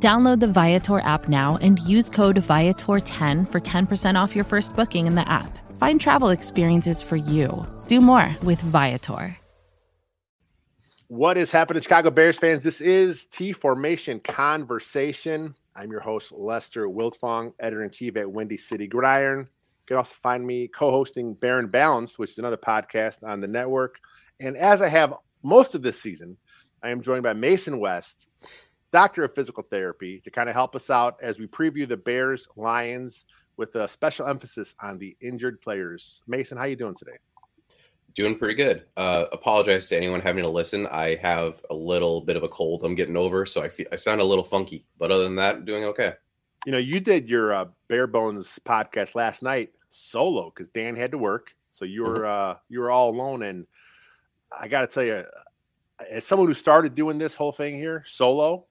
Download the Viator app now and use code Viator10 for 10% off your first booking in the app. Find travel experiences for you. Do more with Viator. What is happening, Chicago Bears fans? This is T Formation Conversation. I'm your host, Lester Wiltfong, editor in chief at Windy City Gridiron. You can also find me co hosting Bear and Balance, which is another podcast on the network. And as I have most of this season, I am joined by Mason West, doctor of physical therapy, to kind of help us out as we preview the Bears Lions with a special emphasis on the injured players. Mason, how you doing today? Doing pretty good. Uh, apologize to anyone having to listen. I have a little bit of a cold I'm getting over, so I feel I sound a little funky. But other than that, doing okay. You know, you did your uh, bare bones podcast last night solo because Dan had to work, so you were mm-hmm. uh, you were all alone. And I got to tell you, as someone who started doing this whole thing here solo,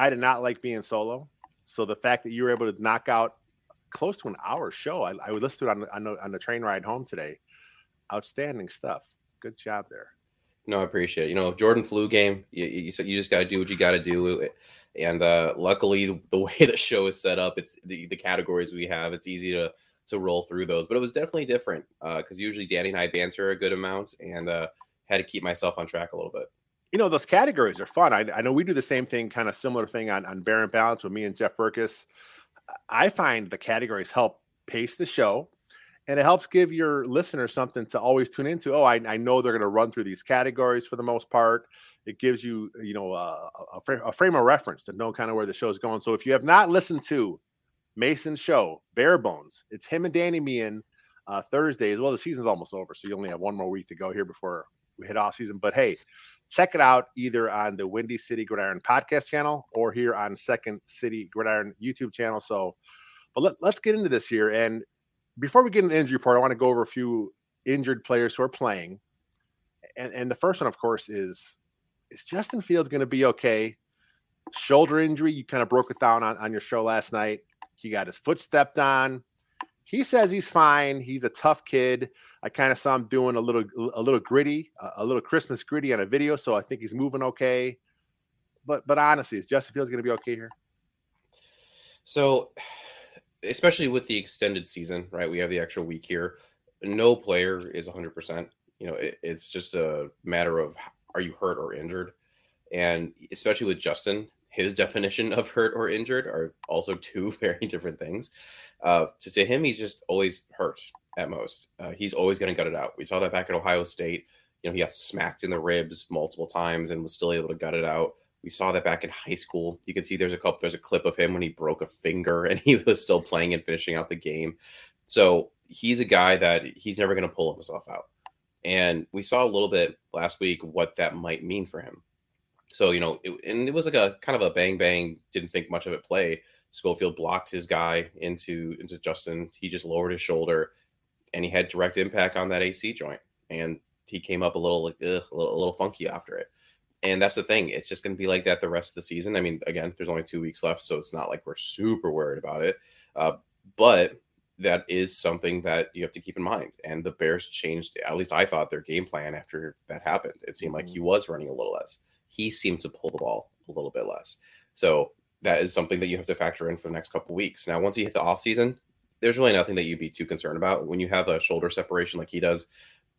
I did not like being solo. So the fact that you were able to knock out close to an hour show, I, I would listen to it on, on, the, on the train ride home today. Outstanding stuff. Good job there. No, I appreciate it. You know, Jordan flu game. You, you, you just got to do what you got to do. And uh, luckily, the way the show is set up, it's the, the categories we have. It's easy to to roll through those. But it was definitely different because uh, usually Danny and I banter a good amount, and uh, had to keep myself on track a little bit you know those categories are fun. I, I know we do the same thing, kind of similar thing on on Bear and Balance with me and Jeff Berckes. I find the categories help pace the show, and it helps give your listeners something to always tune into. Oh, I, I know they're going to run through these categories for the most part. It gives you you know a, a, frame, a frame of reference to know kind of where the show is going. So if you have not listened to Mason's show, Bare Bones, it's him and Danny Meehan uh, Thursdays. Well, the season's almost over, so you only have one more week to go here before we hit off season. But hey, check it out either on the Windy City Gridiron podcast channel or here on Second City Gridiron YouTube channel. So, but let, us get into this here. And before we get into the injury report, I want to go over a few injured players who are playing. And, and the first one, of course, is is Justin Fields going to be okay? Shoulder injury. You kind of broke it down on, on your show last night. He got his foot stepped on he says he's fine. He's a tough kid. I kind of saw him doing a little a little griddy, a little Christmas griddy on a video, so I think he's moving okay. But but honestly, is Justin Fields going to be okay here? So, especially with the extended season, right? We have the extra week here. No player is 100%. You know, it, it's just a matter of are you hurt or injured? And especially with Justin, his definition of hurt or injured are also two very different things. Uh, to, to him, he's just always hurt at most. Uh, he's always going to gut it out. We saw that back at Ohio State. You know, he got smacked in the ribs multiple times and was still able to gut it out. We saw that back in high school. You can see there's a couple, there's a clip of him when he broke a finger and he was still playing and finishing out the game. So he's a guy that he's never going to pull himself out. And we saw a little bit last week what that might mean for him. So, you know, it, and it was like a kind of a bang bang, didn't think much of it play. Schofield blocked his guy into into Justin. He just lowered his shoulder, and he had direct impact on that AC joint, and he came up a little like ugh, a, little, a little funky after it. And that's the thing; it's just going to be like that the rest of the season. I mean, again, there's only two weeks left, so it's not like we're super worried about it. Uh, but that is something that you have to keep in mind. And the Bears changed, at least I thought, their game plan after that happened. It seemed like he mm-hmm. was running a little less. He seemed to pull the ball a little bit less. So that is something that you have to factor in for the next couple weeks. Now, once you hit the off season, there's really nothing that you'd be too concerned about. When you have a shoulder separation like he does,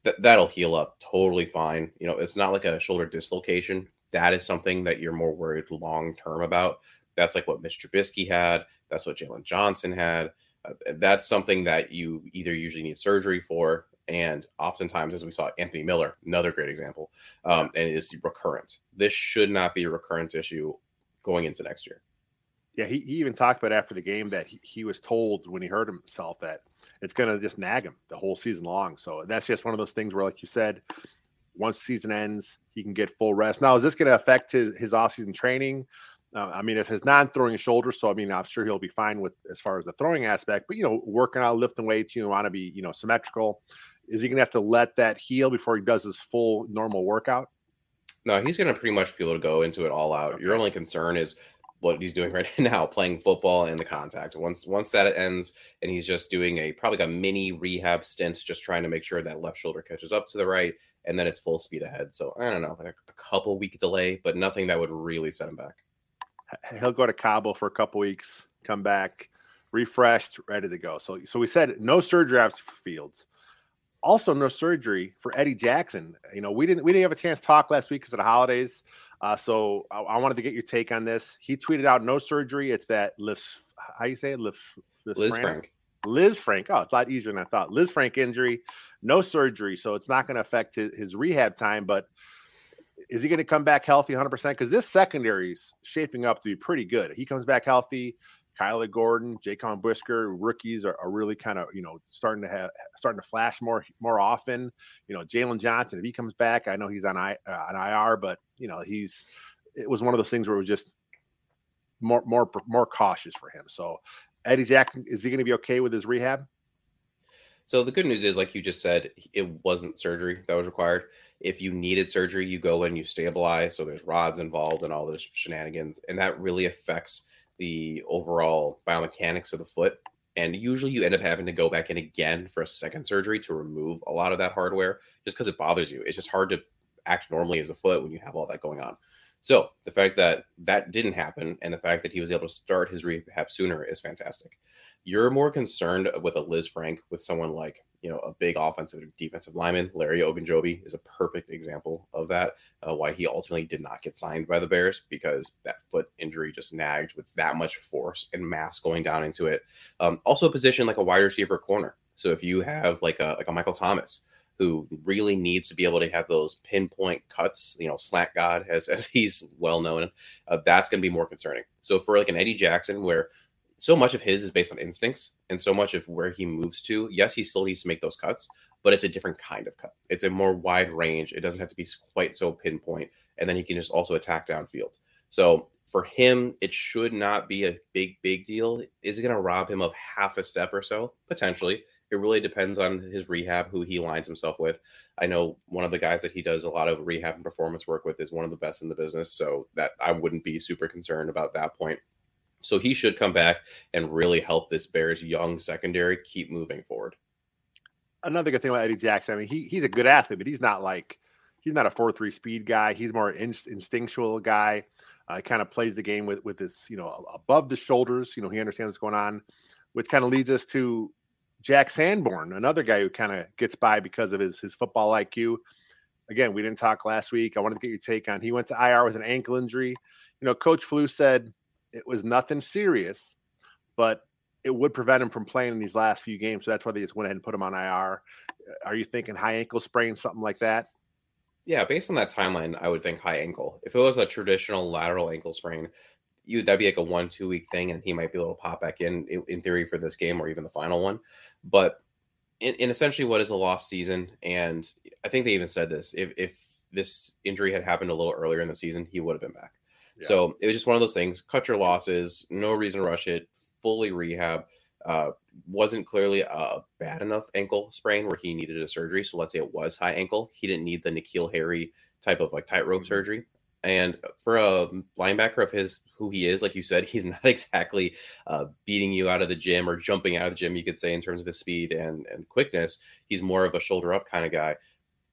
th- that'll heal up totally fine. You know, it's not like a shoulder dislocation. That is something that you're more worried long term about. That's like what Mitch Trubisky had. That's what Jaylon Johnson had. Uh, that's something that you either usually need surgery for, and oftentimes, as we saw, Anthony Miller, another great example, um, and it is recurrent. This should not be a recurrent issue going into next year. Yeah, he, he even talked about after the game that he, he was told when he hurt himself that it's going to just nag him the whole season long. So that's just one of those things where, like you said, once season ends, he can get full rest. Now, is this going to affect his his offseason training? Uh, I mean, it's his non-throwing shoulder, so I mean, I'm sure he'll be fine with as far as the throwing aspect. But you know, working out, lifting weights, you want to be you know symmetrical. Is he going to have to let that heal before he does his full normal workout? No, he's going to pretty much be able to go into it all out. Okay. Your only concern is what he's doing right now, playing football and the contact. Once once that ends, and he's just doing a probably like a mini rehab stint, just trying to make sure that left shoulder catches up to the right, and then it's full speed ahead. So I don't know, like a, a couple week delay, but nothing that would really set him back. He'll go to Cabo for a couple weeks, come back refreshed, ready to go. So so we said no surgery after for Fields. Also, no surgery for Eddie Jackson. You know, we didn't we didn't have a chance to talk last week because of the holidays. Uh, so I, I, wanted to get your take on this. He tweeted out no surgery. It's that Liz, how you say it? Liz, Liz, Liz Frank. Frank. Lisfranc. Oh, it's a lot easier than I thought. Lisfranc injury, no surgery, so it's not going to affect his, his, rehab time. But is he going to come back healthy 100? percent Because this secondary is shaping up to be pretty good. He comes back healthy. Kyler Gordon, Jaquan Brisker, rookies are, are really kind of you know starting to have starting to flash more more often. You know, Jaylon Johnson, if he comes back, I know he's on I uh, on IR, but you know he's it was one of those things where it was just more more more cautious for him. So Eddie Jackson, is he going to be okay with his rehab? So the good news is, like you just said, it wasn't surgery that was required. If you needed surgery, you go and you stabilize. So there's rods involved and all those shenanigans, and that really affects the overall biomechanics of the foot. And usually you end up having to go back in again for a second surgery to remove a lot of that hardware just because it bothers you. It's just hard to act normally as a foot when you have all that going on. So the fact that that didn't happen and the fact that he was able to start his rehab sooner is fantastic. You're more concerned with a Lisfranc with someone like you know a big offensive defensive lineman. Larry Ogunjobi is a perfect example of that. Uh, why he ultimately did not get signed by the Bears because that foot injury just nagged with that much force and mass going down into it. Um, also, a position like a wide receiver corner. So if you have like a like a Michael Thomas who really needs to be able to have those pinpoint cuts, you know, slant God as, as he's well known, uh, that's going to be more concerning. So for like an Eddie Jackson, where so much of his is based on instincts and so much of where he moves to. Yes, he still needs to make those cuts, but it's a different kind of cut. It's a more wide range. It doesn't have to be quite so pinpoint. And then he can just also attack downfield. So for him, it should not be a big, big deal. Is it going to rob him of half a step or so? Potentially. It really depends on his rehab, who he lines himself with. I know one of the guys that he does a lot of rehab and performance work with is one of the best in the business. So that I wouldn't be super concerned about that point. So he should come back and really help this Bears young secondary keep moving forward. Another good thing about Eddie Jackson, I mean, he he's a good athlete, but he's not like he's not a four three speed guy. He's more in, instinctual guy. Uh, kind of plays the game with with this, you know, above the shoulders. You know, he understands what's going on, which kind of leads us to Jack Sanborn, another guy who kind of gets by because of his his football IQ. Again, we didn't talk last week. I wanted to get your take on. He went to IR with an ankle injury. You know, Coach Flu said it was nothing serious, but it would prevent him from playing in these last few games. So that's why they just went ahead and put him on IR. Uh, are you thinking high ankle sprain, something like that? Yeah, based on that timeline, I would think high ankle. If it was a traditional lateral ankle sprain, you that'd be like a one two week thing, and he might be able to pop back in in theory for this game or even the final one. But in, in essentially what is a lost season, and I think they even said this: if if this injury had happened a little earlier in the season, he would have been back. So it was just one of those things. Cut your losses. No reason to rush it. Fully rehab. Uh, wasn't clearly a bad enough ankle sprain where he needed a surgery. So let's say it was high ankle. He didn't need the N'Keal Harry type of like tightrope mm-hmm. surgery. And for a linebacker of his, who he is, like you said, he's not exactly uh, beating you out of the gym or jumping out of the gym, you could say, in terms of his speed and, and quickness. He's more of a shoulder up kind of guy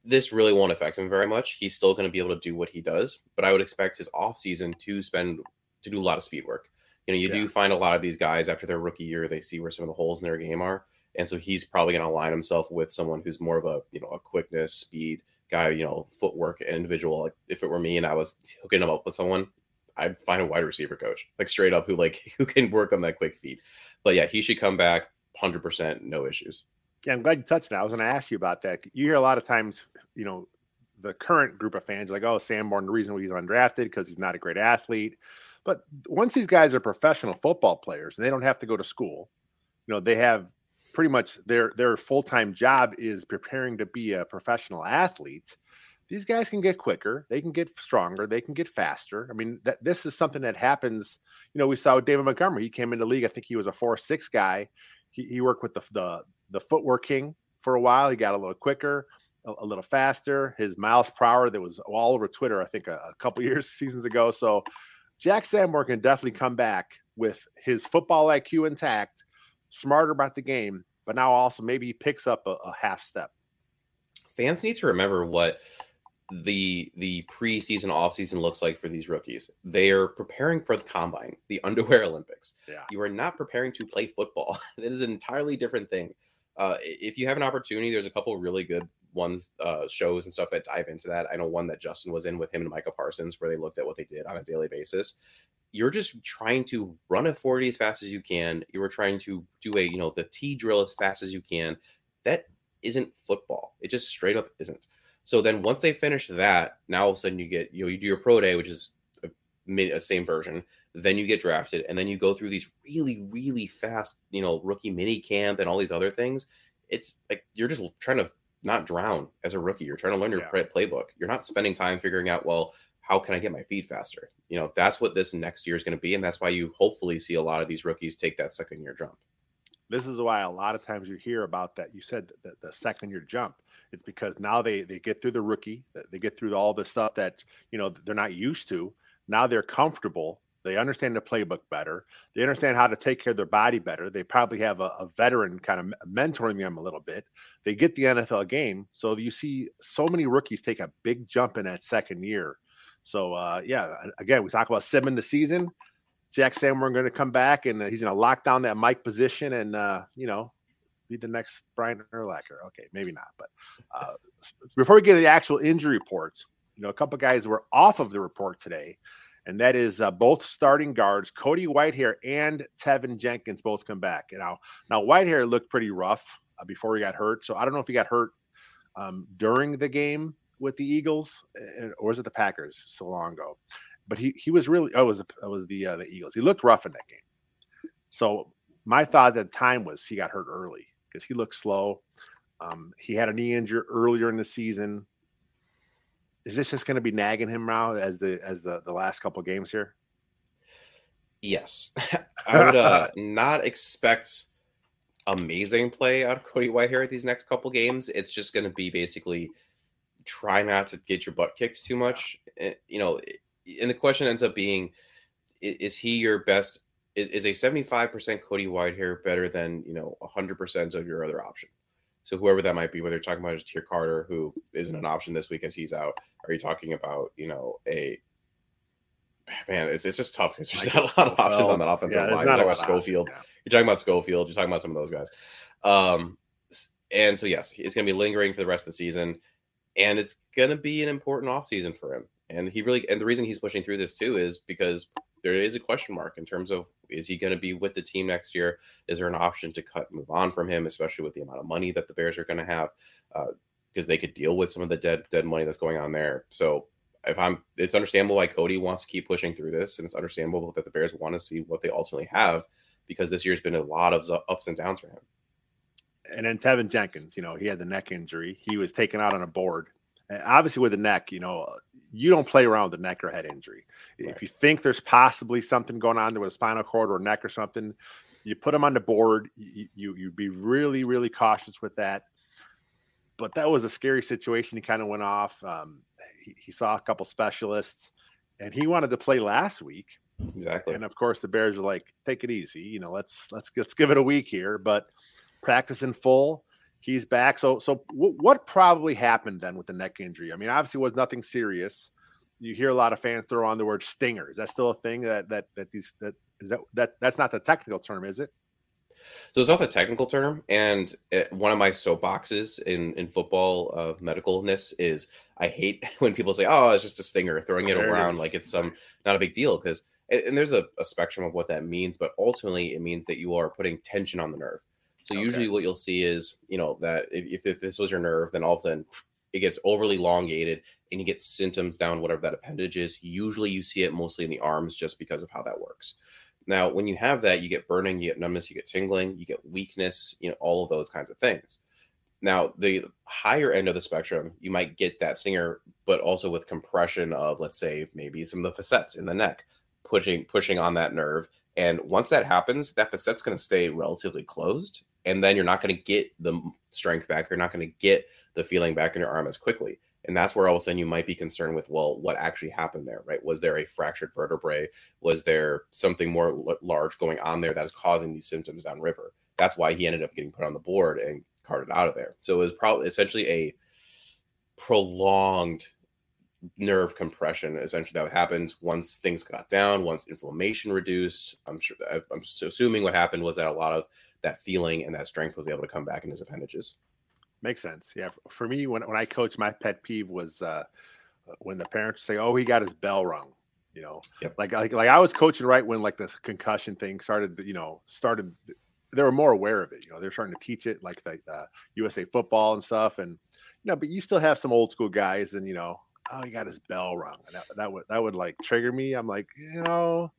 this really won't affect him very much. He's still going to be able to do what he does, but I would expect his off season to spend to do a lot of speed work. You know, you yeah. do find a lot of these guys after their rookie year, they see where some of the holes in their game are, and so he's probably going to align himself with someone who's more of a you know a quickness, speed guy, you know, footwork individual. Like if it were me and I was hooking him up with someone, I'd find a wide receiver coach, like straight up, who like who can work on that quick feet. But yeah, he should come back, hundred percent, no issues. Yeah, I'm glad you touched that. I was going to ask you about that. You hear a lot of times, you know, the current group of fans like, oh, Sanborn, the reason why he's undrafted because he's not a great athlete. But once these guys are professional football players and they don't have to go to school, you know, they have pretty much their their full time job is preparing to be a professional athlete. these guys can get quicker, they can get stronger, they can get faster. I mean, that this is something that happens. You know, we saw with David Montgomery. He came into the league. I think he was a four six guy. He, he worked with the, the the footwork king for a while. He got a little quicker, a, a little faster. His miles per hour that was all over Twitter. I think a, a couple years seasons ago. So Jack Sanborn can definitely come back with his football IQ intact, smarter about the game, but now also maybe he picks up a, a half step. Fans need to remember what the the preseason offseason looks like for these rookies. They are preparing for the combine, the underwear Olympics. Yeah. You are not preparing to play football. that is an entirely different thing. Uh, if you have an opportunity, there's a couple really good ones, uh, shows and stuff that dive into that. I know one that Justin was in with him and Micah Parsons, where they looked at what they did on a daily basis. You're just trying to run a 40 as fast as you can. You were trying to do a, you know, the T drill as fast as you can. That isn't football. It just straight up isn't. So then once they finish that, now all of a sudden you get you know you do your pro day, which is a, a uh, same version. Then you get drafted, and then you go through these really really fast you know rookie mini camp and all these other things. It's like you're just trying to not drown as a rookie. You're trying to learn your yeah. playbook. You're not spending time figuring out well how can I get my feet faster. You know that's what this next year is going to be, and that's why you hopefully see a lot of these rookies take that second year jump. This is why a lot of times you hear about that. You said the, the second year jump. It's because now they they get through the rookie, they get through all the stuff that you know they're not used to. Now they're comfortable. They understand the playbook better. They understand how to take care of their body better. They probably have a, a veteran kind of mentoring them a little bit. They get the NFL game, so you see so many rookies take a big jump in that second year. So uh, yeah, again, we talk about seven the season. Jack Sanborn going to come back and uh, he's going to lock down that Mike position and uh, you know be the next Brian Urlacher. Okay, maybe not, but uh, before we get to the actual injury reports, you know, a couple guys were off of the report today, and that is uh, both starting guards, Cody Whitehair and Teven Jenkins, both come back. You know, now Whitehair looked pretty rough uh, before he got hurt, so I don't know if he got hurt um, during the game with the Eagles or was it the Packers so long ago but he he was really oh it was it was the uh, the Eagles. He looked rough in that game. So my thought at the time was he got hurt early because he looked slow. Um, he had a knee injury earlier in the season. Is this just going to be nagging him now as the as the the last couple games here? Yes, I would uh, not expect amazing play out of Cody Whitehair at these next couple games. It's just going to be basically try not to get your butt kicked too much. Eh, you know, and the question ends up being is he your best is, is a 75% Cody Whitehair better than you know 100% of your other option so whoever that might be whether you're talking about Ja'Tyre Carter who isn't an option this week as he's out are you talking about you know a man it's, it's just tough because there's not a lot of options on the offensive yeah, line. You're talking about Schofield. yeah. you're talking about Schofield. You're talking about some of those guys. Um and so yes it's going to be lingering for the rest of the season and it's going to be an important offseason for him. And he really, and the reason he's pushing through this too is because there is a question mark in terms of is he going to be with the team next year? Is there an option to cut, move on from him, especially with the amount of money that the Bears are going to have? Because uh, they could deal with some of the dead, dead money that's going on there. So if I'm, it's understandable why Cody wants to keep pushing through this, and it's understandable that the Bears want to see what they ultimately have because this year's been a lot of ups and downs for him. And then Teven Jenkins, you know, he had the neck injury. He was taken out on a board obviously with the neck, you know, you don't play around with the neck or head injury. Right. If you think there's possibly something going on there with a spinal cord or neck or something, you put them on the board. You, you you'd be really really cautious with that. But that was a scary situation. He kind of went off. Um, he, he saw a couple specialists, and he wanted to play last week. Exactly. And of course, the Bears are like, "Take it easy. You know, let's let's let's give it a week here." But practice in full he's back. So, so w- what probably happened then with the neck injury? I mean, obviously, was nothing serious. You hear a lot of fans throw on the word stinger. Is that still a thing that that that these that is that that that's not the technical term, is it? So it's not the technical term, and it, one of my soapboxes in in football uh, medicalness is I hate when people say, "Oh, it's just a stinger," throwing it there around it like it's some not a big deal because and there's a, a, spectrum of what that means, but ultimately it means that you are putting tension on the nerve. So okay. usually what you'll see is, you know, that if, if this was your nerve, then all of a sudden it gets overly elongated and you get symptoms down whatever that appendage is. Usually you see it mostly in the arms just because of how that works. Now, when you have that, you get burning, you get numbness, you get tingling, you get weakness, you know, all of those kinds of things. Now, the higher end of the spectrum, you might get that stinger, but also with compression of, let's say, maybe some of the facets in the neck, pushing pushing on that nerve. And once that happens, that facet's going to stay relatively closed, and then you're not going to get the strength back. You're not going to get the feeling back in your arm as quickly. And that's where all of a sudden you might be concerned with, well, what actually happened there, right? Was there a fractured vertebrae? Was there something more large going on there that is causing these symptoms downriver? That's why he ended up getting put on the board and carted out of there. So it was probably essentially a prolonged nerve compression essentially that happened once things got down once inflammation reduced i'm sure i'm assuming what happened was that a lot of that feeling and that strength was able to come back in his appendages Makes sense. Yeah. For me, when, when I coached, my pet peeve was uh, when the parents say, "Oh, he got his bell rung." You know, yep. like like like I was coaching right when like this concussion thing started. You know, started. They were more aware of it. You know, they're starting to teach it, like the uh, USA football and stuff. And you know, but you still have some old school guys, and you know, oh, he got his bell rung, and that, that would that would like trigger me. I'm like, you know,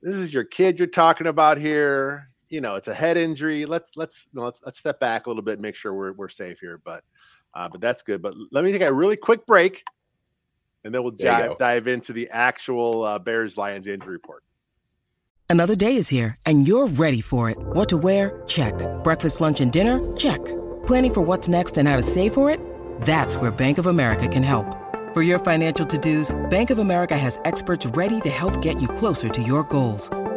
this is your kid you're talking about here you know, it's a head injury. Let's let's let's let's step back a little bit, and make sure we're we're safe here. But uh, but that's good. But let me take a really quick break, and then we'll dive, dive into the actual uh, Bears Lions injury report. Another day is here, and you're ready for it. What to wear? Check. Breakfast, lunch, and dinner? Check. Planning for what's next and how to save for it? That's where Bank of America can help. For your financial to-dos, Bank of America has experts ready to help get you closer to your goals.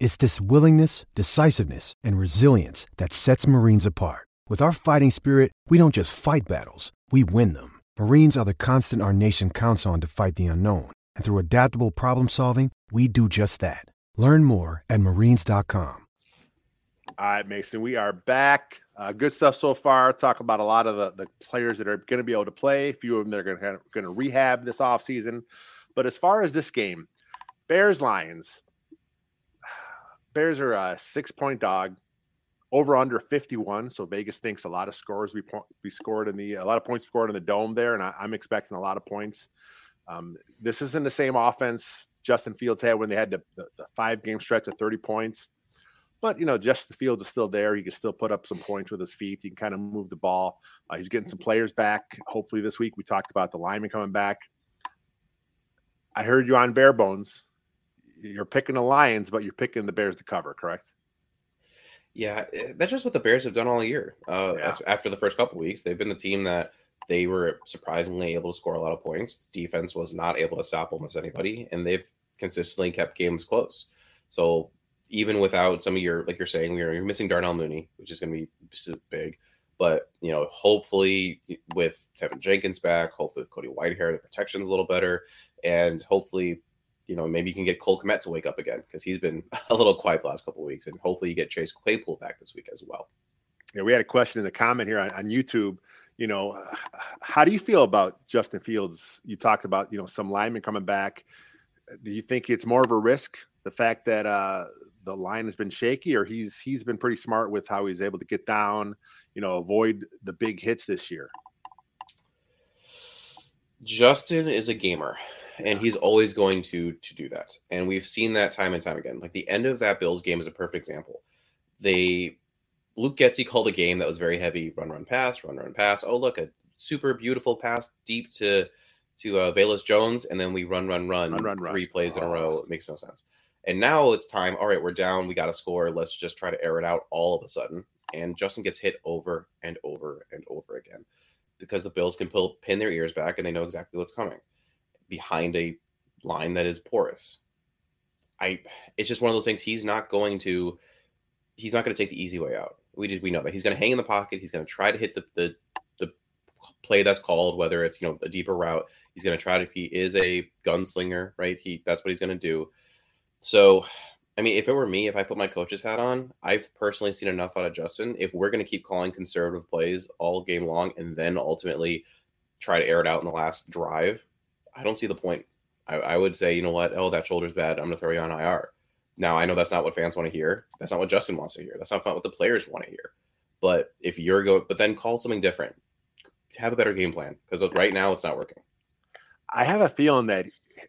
It's this willingness, decisiveness, and resilience that sets Marines apart. With our fighting spirit, we don't just fight battles, we win them. Marines are the constant our nation counts on to fight the unknown. And through adaptable problem solving, we do just that. Learn more at marines.com. All right, Mason, we are back. Uh, good stuff so far. Talk about a lot of the, the players that are going to be able to play. A few of them that are going to, rehab this offseason. But as far as this game, Bears Lions, Bears are a six point dog, over under 51. So Vegas thinks a lot of scores we be scored in the a lot of points scored in the dome there, and I, am expecting a lot of points. Um, this isn't the same offense Justin Fields had when they had the, the, the five game stretch of 30 points. But you know, Justin Fields is still there. He can still put up some points with his feet. He can kind of move the ball. Uh, he's getting some players back. Hopefully this week. We talked about the lineman coming back. I heard you on bare bones you're picking the Lions, but you're picking the Bears to cover, correct? Yeah, eh, that's just what the Bears have done all year. Uh, yeah. After the first couple weeks, they've been the team that they were surprisingly able to score a lot of points. Defense was not able to stop almost anybody, and they've consistently kept games close. So even without some of your, like you're saying, you're, you're missing Darnell Mooney, which is going to be big. But you know, hopefully with Teven Jenkins back, hopefully with Cody Whitehair, the protection's a little better, and hopefully you know, maybe you can get Cole Kmet to wake up again because he's been a little quiet the last couple of weeks, and hopefully you get Chase Claypool back this week as well. Yeah, we had a question in the comment here on, on YouTube. You know, how do you feel about Justin Fields? You talked about you know some linemen coming back. Do you think it's more of a risk the fact that uh, the line has been shaky, or he's he's been pretty smart with how he's able to get down, you know, avoid the big hits this year? Justin is a gamer and he's always going to to do that. And we've seen that time and time again. Like the end of that Bills game is a perfect example. They Luke Getsy called a game that was very heavy run run pass run run pass. Oh look, a super beautiful pass deep to to uh, Velus Jones, and then we run run run, run, run three run. plays in a row. It makes no sense. And now it's time. All right, we're down. We got to score. Let's just try to air it out all of a sudden. And Justin gets hit over and over and over again because the Bills can pull, pin their ears back and they know exactly what's coming behind a line that is porous. I it's just one of those things he's not going to he's not going to take the easy way out. We did we know that he's going to hang in the pocket, he's going to try to hit the the the play that's called whether it's you know a deeper route. He's going to try to he is a gunslinger, right? He that's what he's going to do. So I mean, if it were me, if I put my coach's hat on, I've personally seen enough out of Justin. If we're going to keep calling conservative plays all game long and then ultimately try to air it out in the last drive, I don't see the point. I, I would say, you know what? Oh, that shoulder's bad. I'm going to throw you on IR. Now, I know that's not what fans want to hear. That's not what Justin wants to hear. That's not what the players want to hear. But if you're going, but then call something different. Have a better game plan because right now it's not working. I have a feeling that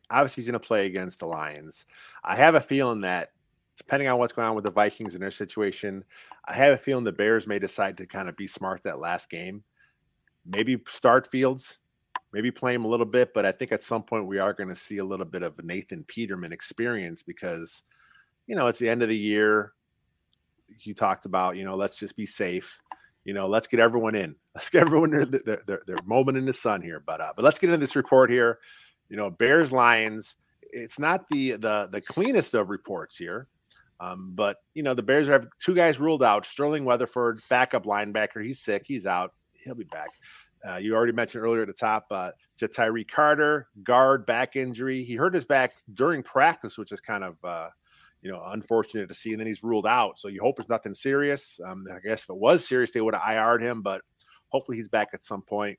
obviously he's going to play against the Lions. I have a feeling that depending on what's going on with the Vikings and their situation, I have a feeling the Bears may decide to kind of be smart that last game. Maybe start Fields, maybe play him a little bit, but I think at some point we are going to see a little bit of Nathan Peterman experience because, you know, it's the end of the year. You talked about, you know, let's just be safe. You know, let's get everyone in. Let's get everyone their their, their, their moment in the sun here. But uh, but let's get into this report here. You know, Bears Lions. It's not the the the cleanest of reports here. Um, but you know, the Bears have two guys ruled out. Sterling Weatherford, backup linebacker, he's sick. He's out. He'll be back. Uh, you already mentioned earlier at the top, uh, Tyree Carter, guard back injury. He hurt his back during practice, which is kind of uh, you know unfortunate to see. And then he's ruled out. So you hope it's nothing serious. Um, I guess if it was serious, they would have IR'd him, but hopefully he's back at some point.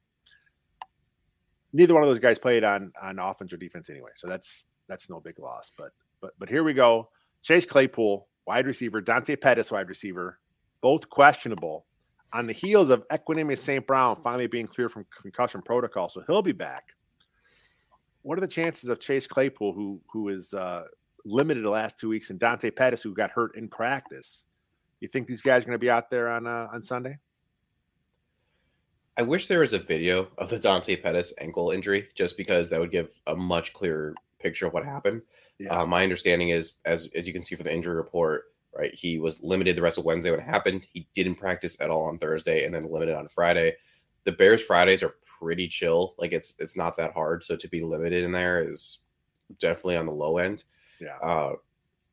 Neither one of those guys played on on offense or defense anyway, so that's that's no big loss. But but but here we go. Chase Claypool, wide receiver, Dante Pettis, wide receiver, both questionable on the heels of Equanimeous St. Brown finally being cleared from concussion protocol. So he'll be back. What are the chances of Chase Claypool, who who is uh, limited the last two weeks, and Dante Pettis, who got hurt in practice? You think these guys are going to be out there on uh, on Sunday? I wish there was a video of the Dante Pettis ankle injury, just because that would give a much clearer picture of what happened. Yeah. Uh, my understanding is, as as you can see from the injury report, right, he was limited the rest of Wednesday when it happened. He didn't practice at all on Thursday, and then limited on Friday. The Bears Fridays are pretty chill. Like it's it's not that hard. So to be limited in there is definitely on the low end. Yeah. Uh,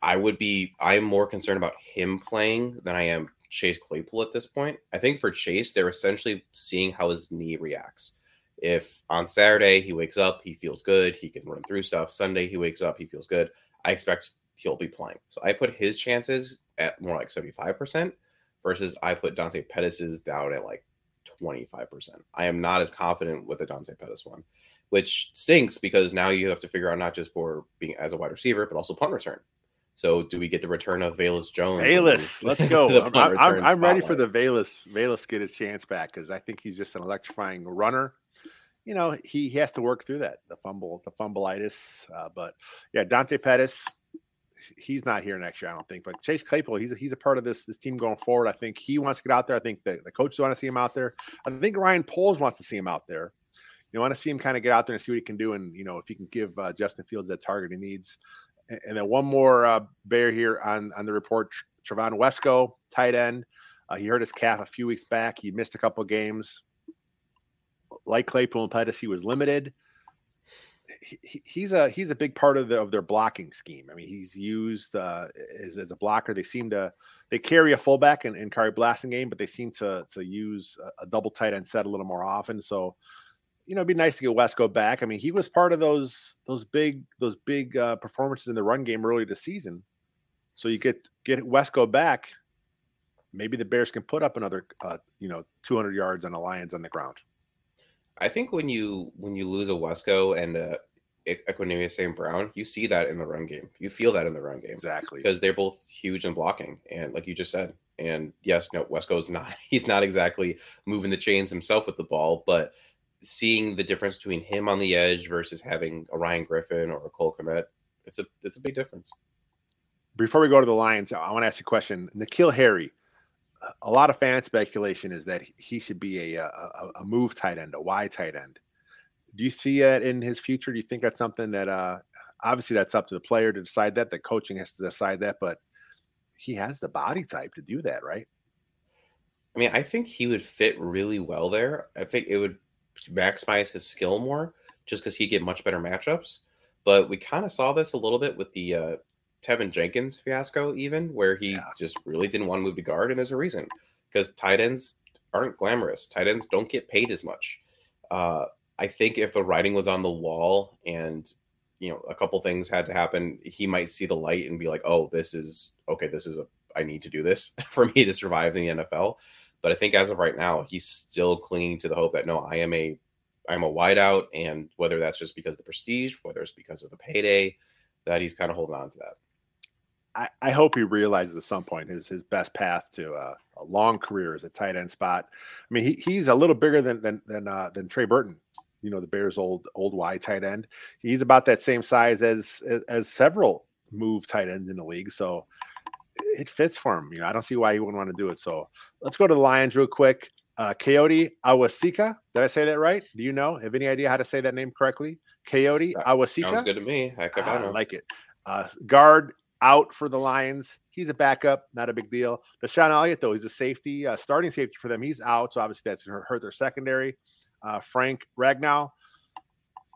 I would be. I'm more concerned about him playing than I am Chase Claypool at this point. I think for Chase, they're essentially seeing how his knee reacts. If on Saturday he wakes up, he feels good, he can run through stuff. Sunday he wakes up, he feels good. I expect he'll be playing. So I put his chances at more like 75% versus I put Dante Pettis's down at like 25%. I am not as confident with the Dante Pettis one, which stinks because now you have to figure out not just for being as a wide receiver, but also punt return. So do we get the return of Velus Jones? Velus, let's go. I'm, I'm, I'm ready for the Velus. Velus get his chance back because I think he's just an electrifying runner you know, he, he has to work through that, the fumble, the fumbleitis. Uh, but yeah, Dante Pettis, he's not here next year, I don't think. But Chase Claypool, he's a, he's a part of this this team going forward. I think he wants to get out there. I think the, the coaches want to see him out there. I think Ryan Poles wants to see him out there. You want to see him kind of get out there and see what he can do, and you know if he can give uh, Justin Fields that target he needs. And, and then one more uh, bear here on on the report: Trevon Wesco, tight end. Uh, he hurt his calf a few weeks back. He missed a couple games like Claypool and Pettis, he was limited. He, he's a he's a big part of the of their blocking scheme. I mean, he's used uh, as, as a blocker. They seem to they carry a fullback in, in Khari Blasingame, but they seem to to use a, a, double tight end set a little more often. So, you know, it'd be nice to get Wesco back. I mean, he was part of those those big those big uh, performances in the run game early this season. So you get get Wesco back. Maybe the Bears can put up another, uh, you know, 200 yards on the Lions on the ground. I think when you when you lose a Wesco and uh, Equanimeous St. Brown, you see that in the run game. You feel that in the run game exactly because they're both huge in blocking, and like you just said, and yes, no, Wesco's not he's not exactly moving the chains himself with the ball, but seeing the difference between him on the edge versus having a Ryan Griffin or a Cole Kmet, it's a it's a big difference. Before we go to the Lions, I want to ask you a question. N'Keal Harry, a lot of fan speculation is that he should be a, a, a move tight end, a Y tight end. Do you see that in his future? Do you think that's something that uh, obviously that's up to the player to decide that? The coaching has to decide that, but he has the body type to do that, right? I mean, I think he would fit really well there. I think it would maximize his skill more just because he'd get much better matchups. But we kind of saw this a little bit with the uh, Teven Jenkins fiasco, even where he yeah. just really didn't want to move to guard, and there's a reason because tight ends aren't glamorous. Tight ends don't get paid as much. Uh, I think if the writing was on the wall and you know, a couple things had to happen. He might see the light and be like, "Oh, this is okay. This is a I need to do this for me to survive in the NFL." But I think as of right now, he's still clinging to the hope that no, I am a I'm a wideout, and whether that's just because of the prestige, whether it's because of the payday, that he's kind of holding on to that. I, I hope he realizes at some point his his best path to uh, a long career is a tight end spot. I mean, he, he's a little bigger than than than, uh, than Trey Burton. You know, the Bears' old old wide tight end. He's about that same size as as, as several move tight ends in the league. So it fits for him. You know, I don't see why he wouldn't want to do it. So let's go to the Lions real quick. Uh, Kayode Awosika. Did I say that right? Do you know? Have any idea how to say that name correctly? Kayode Awasika. Sounds good to me. I, I like it. Uh, guard out for the Lions. He's a backup, not a big deal. DeShon Elliott, though, he's a safety, uh, starting safety for them. He's out, so obviously that's going to hurt their secondary. Uh, Frank Ragnow,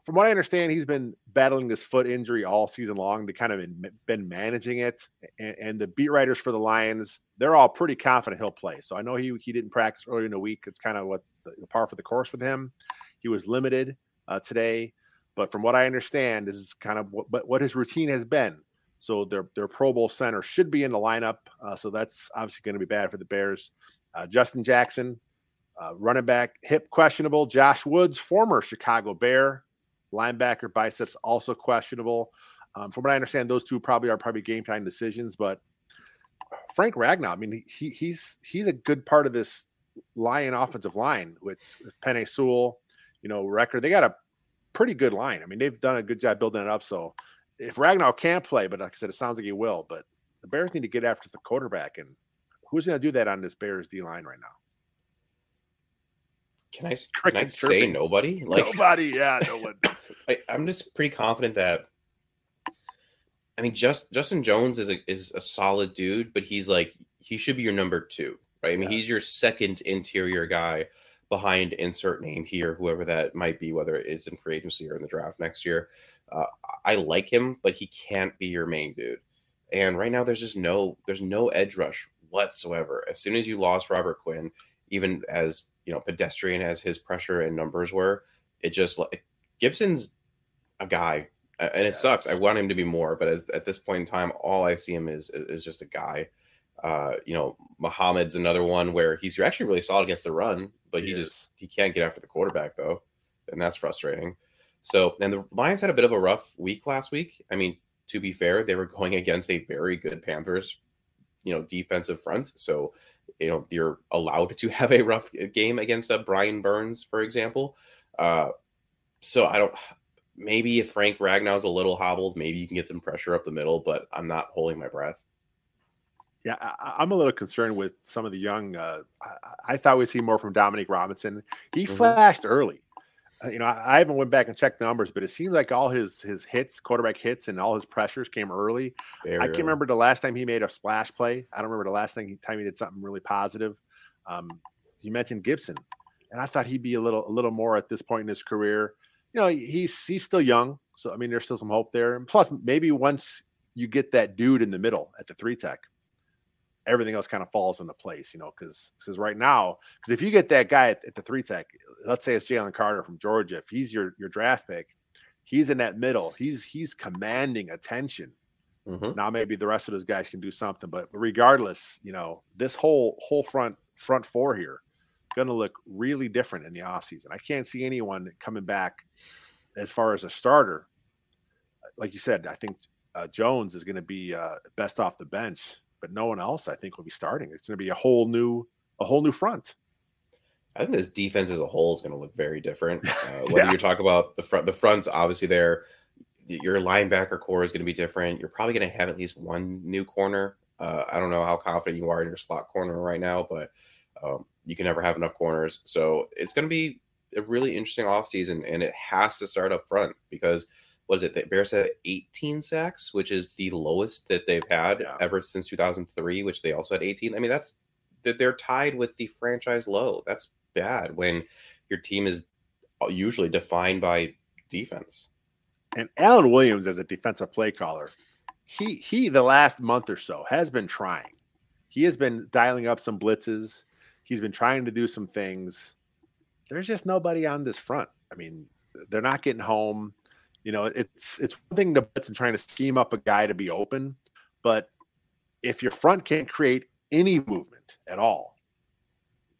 from what I understand, he's been battling this foot injury all season long. They kind of been, been managing it, and, and, the beat writers for the Lions, they're all pretty confident he'll play. So I know he he didn't practice earlier in the week. It's kind of what the, the par for the course with him. He was limited uh, today, but from what I understand, this is kind of what, what his routine has been. So their their Pro Bowl center should be in the lineup. Uh, so that's obviously going to be bad for the Bears. Uh, Justin Jackson, uh, running back, hip questionable. Josh Woods, former Chicago Bear, linebacker biceps also questionable. Um, from what I understand, those two probably are probably game time decisions. But Frank Ragnow, I mean, he he's he's a good part of this Lion offensive line with, with Penei Sewell, you know, record. They got a pretty good line. I mean, they've done a good job building it up. So if Ragnow can't play, but like I said, it sounds like he will. But the Bears need to get after the quarterback, and who's going to do that on this Bears D line right now? Can I, can I say nobody? Like nobody, yeah, no one. I, I'm just pretty confident that. I mean, just Justin Jones is a is a solid dude, but he's like he should be your number two, right? I mean, yeah. he's your second interior guy behind insert name here, whoever that might be, whether it's in free agency or in the draft next year. Uh, I like him, but he can't be your main dude. And right now, there's just no there's no edge rush whatsoever. As soon as you lost Robert Quinn, even as you know pedestrian as his pressure and numbers were, it just like Gipson's a guy, and it sucks. I want him to be more, but as, at this point in time, all I see him is is just a guy. Uh, you know, Muhammad's another one where he's actually really solid against the run, but he, he just he can't get after the quarterback though, and that's frustrating. So, and the Lions had a bit of a rough week last week. I mean, to be fair, they were going against a very good Panthers, you know, defensive front. So, you know, you're allowed to have a rough game against a Brian Burns, for example. Uh, so I don't. Maybe if Frank Ragnow's a little hobbled, maybe you can get some pressure up the middle, but I'm not holding my breath. Yeah, I, am a little concerned with some of the young. Uh, I, I, thought we'd see more from Dominique Robinson. He mm-hmm. flashed early. Uh, you know, I, I, haven't went back and checked the numbers, but it seems like all his his hits, quarterback hits, and all his pressures came early. Very I can't early. remember the last time he made a splash play. I don't remember the last thing he, time he did something really positive. Um, you mentioned Gipson, and I thought he'd be a little a little more at this point in his career. You know, he's he's still young, so I mean, there's still some hope there. And plus, maybe once you get that dude in the middle at the three tech, everything else kind of falls into place, you know, because because right now, because if you get that guy at, at the three tech, let's say it's Jalen Carter from Georgia, if he's your your draft pick, he's in that middle. He's he's commanding attention. Mm-hmm. Now maybe the rest of those guys can do something, but regardless, you know, this whole whole front front four here going to look really different in the offseason. I can't see anyone coming back as far as a starter. Like you said, I think uh, Jones is going to be uh, best off the bench but no one else I think will be starting. It's going to be a whole new a whole new front. I think this defense as a whole is going to look very different. Uh, whether yeah. you're talking about the front, the fronts obviously there. Your linebacker core is going to be different. You're probably going to have at least one new corner. Uh, I don't know how confident you are in your slot corner right now, but um, you can never have enough corners. So it's going to be a really interesting offseason, and it has to start up front because – was it? The Bears had 18 sacks, which is the lowest that they've had yeah. ever since 2003, which they also had 18. I mean, that's they're tied with the franchise low. That's bad when your team is uh, usually defined by defense. And Alan Williams, as a defensive play caller, he he the last month or so has been trying. He has been dialing up some blitzes. He's been trying to do some things. There's just nobody on this front. I mean, they're not getting home You know, it's it's one thing to blitz and trying to scheme up a guy to be open, but if your front can't create any movement at all,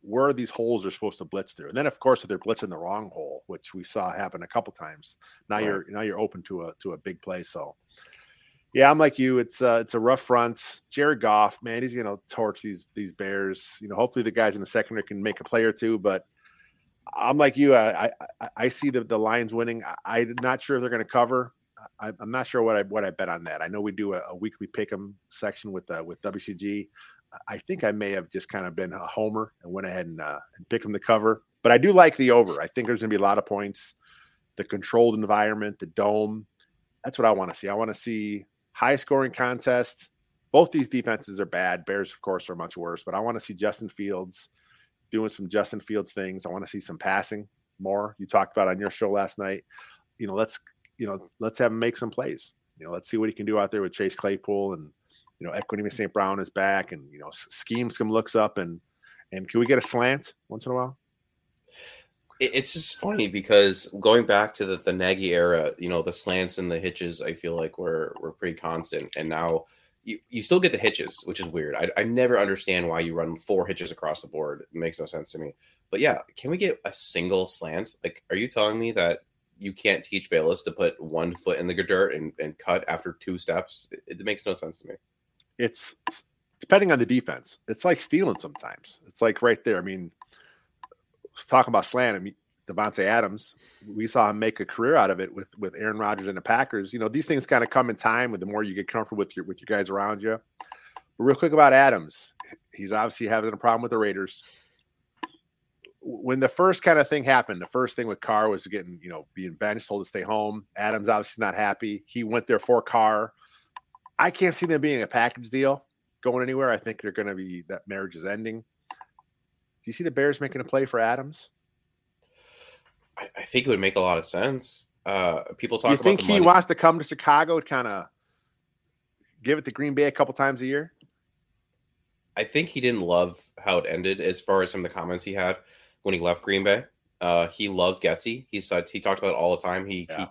where these holes are supposed to blitz through. And then of course if they're blitzing the wrong hole, which we saw happen a couple times, now right. you're now you're open to a to a big play. So yeah, I'm like you. It's uh, it's a rough front. Jared Goff, man, he's gonna torch these these Bears. You know, hopefully the guys in the secondary can make a play or two. But I'm like you. I I, I see the the Lions winning. I, am not sure if they're gonna cover. I, am not sure what I what I bet on that. I know we do a, a weekly pick'em section with uh, with WCG. I think I may have just kind of been a homer and went ahead and uh, and picked them to cover. But I do like the over. I think there's going to be a lot of points. The controlled environment, the dome. That's what I want to see. I want to see high scoring contest. Both these defenses are bad. Bears, of course, are much worse. But I want to see Justin Fields doing some Justin Fields things. I want to see some passing more. You talked about on your show last night. You know, let's you know let's have him make some plays. You know, let's see what he can do out there with Chase Claypool and you know, Equanimeous St. Brown is back, and you know, scheme some looks up, and and can we get a slant once in a while? It's just funny because going back to the, the Nagy era, you know, the slants and the hitches, I feel like were were pretty constant, and now you, you still get the hitches, which is weird. I, I never understand why you run four hitches across the board. It makes no sense to me. But yeah, can we get a single slant? Like, are you telling me that you can't teach Bayless to put one foot in the dirt and, and cut after two steps? It, it makes no sense to me it's depending on the defense. It's like stealing sometimes. It's like right there. I mean, talking about slant. I mean, Davante Adams, we saw him make a career out of it with with Aaron Rodgers and the Packers. You know, these things kind of come in time with the more you get comfortable with your with your guys around you. But real quick about Adams, he's obviously having a problem with the Raiders. When the first kind of thing happened, the first thing with Carr was getting, you know, being benched, told to stay home. Adams obviously not happy. He went there for Carr. I can't see them being a package deal going anywhere. I think they're going to be that marriage is ending. Do you see the Bears making a play for Adams? I, I think it would make a lot of sense. Uh, people talk. You think he money. wants to come to Chicago, to kind of give it to Green Bay a couple times a year? I think he didn't love how it ended, as far as some of the comments he had when he left Green Bay. Uh, he loves Getsy. He said he talked about it all the time. He, yeah. he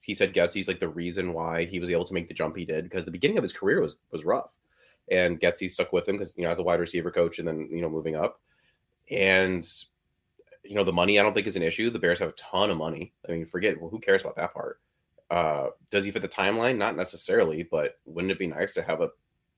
he said Getsy's like the reason why he was able to make the jump he did because the beginning of his career was was rough, and Getsy stuck with him because you know as a wide receiver coach and then you know moving up, and you know the money I don't think is an issue. The Bears have a ton of money. I mean, forget well, who cares about that part. Uh, does he fit the timeline? Not necessarily, but wouldn't it be nice to have a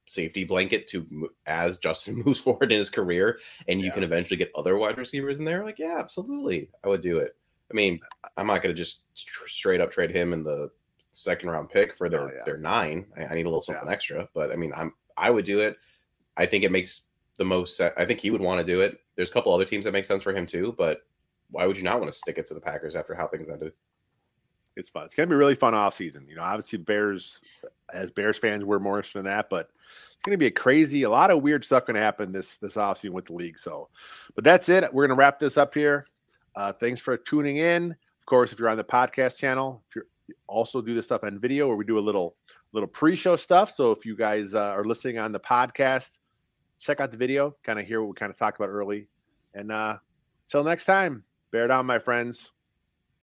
safety blanket to as Justin moves forward in his career, and you yeah. can eventually get other wide receivers in there? Like, yeah, absolutely, I would do it. I mean, I'm not going to just straight up trade him in the second round pick for their oh, yeah. their nine. I, I, need a little something yeah. extra, but I mean, I'm I would do it. I think it makes the most. I think he would want to do it. There's a couple other teams that make sense for him too, but why would you not want to stick it to the Packers after how things ended? It's fun. It's going to be really fun off season. You know, obviously Bears, as Bears fans, we're more interested in that, but it's going to be a crazy, a lot of weird stuff going to happen this this off season with the league. So, but that's it. We're going to wrap this up here. Uh, thanks for tuning in. Of course, if you're on the podcast channel, if you also do this stuff on video where we do a little little pre-show stuff. So if you guys uh, are listening on the podcast, check out the video, kind of hear what we kind of talked about early. And uh, until next time, bear down, my friends.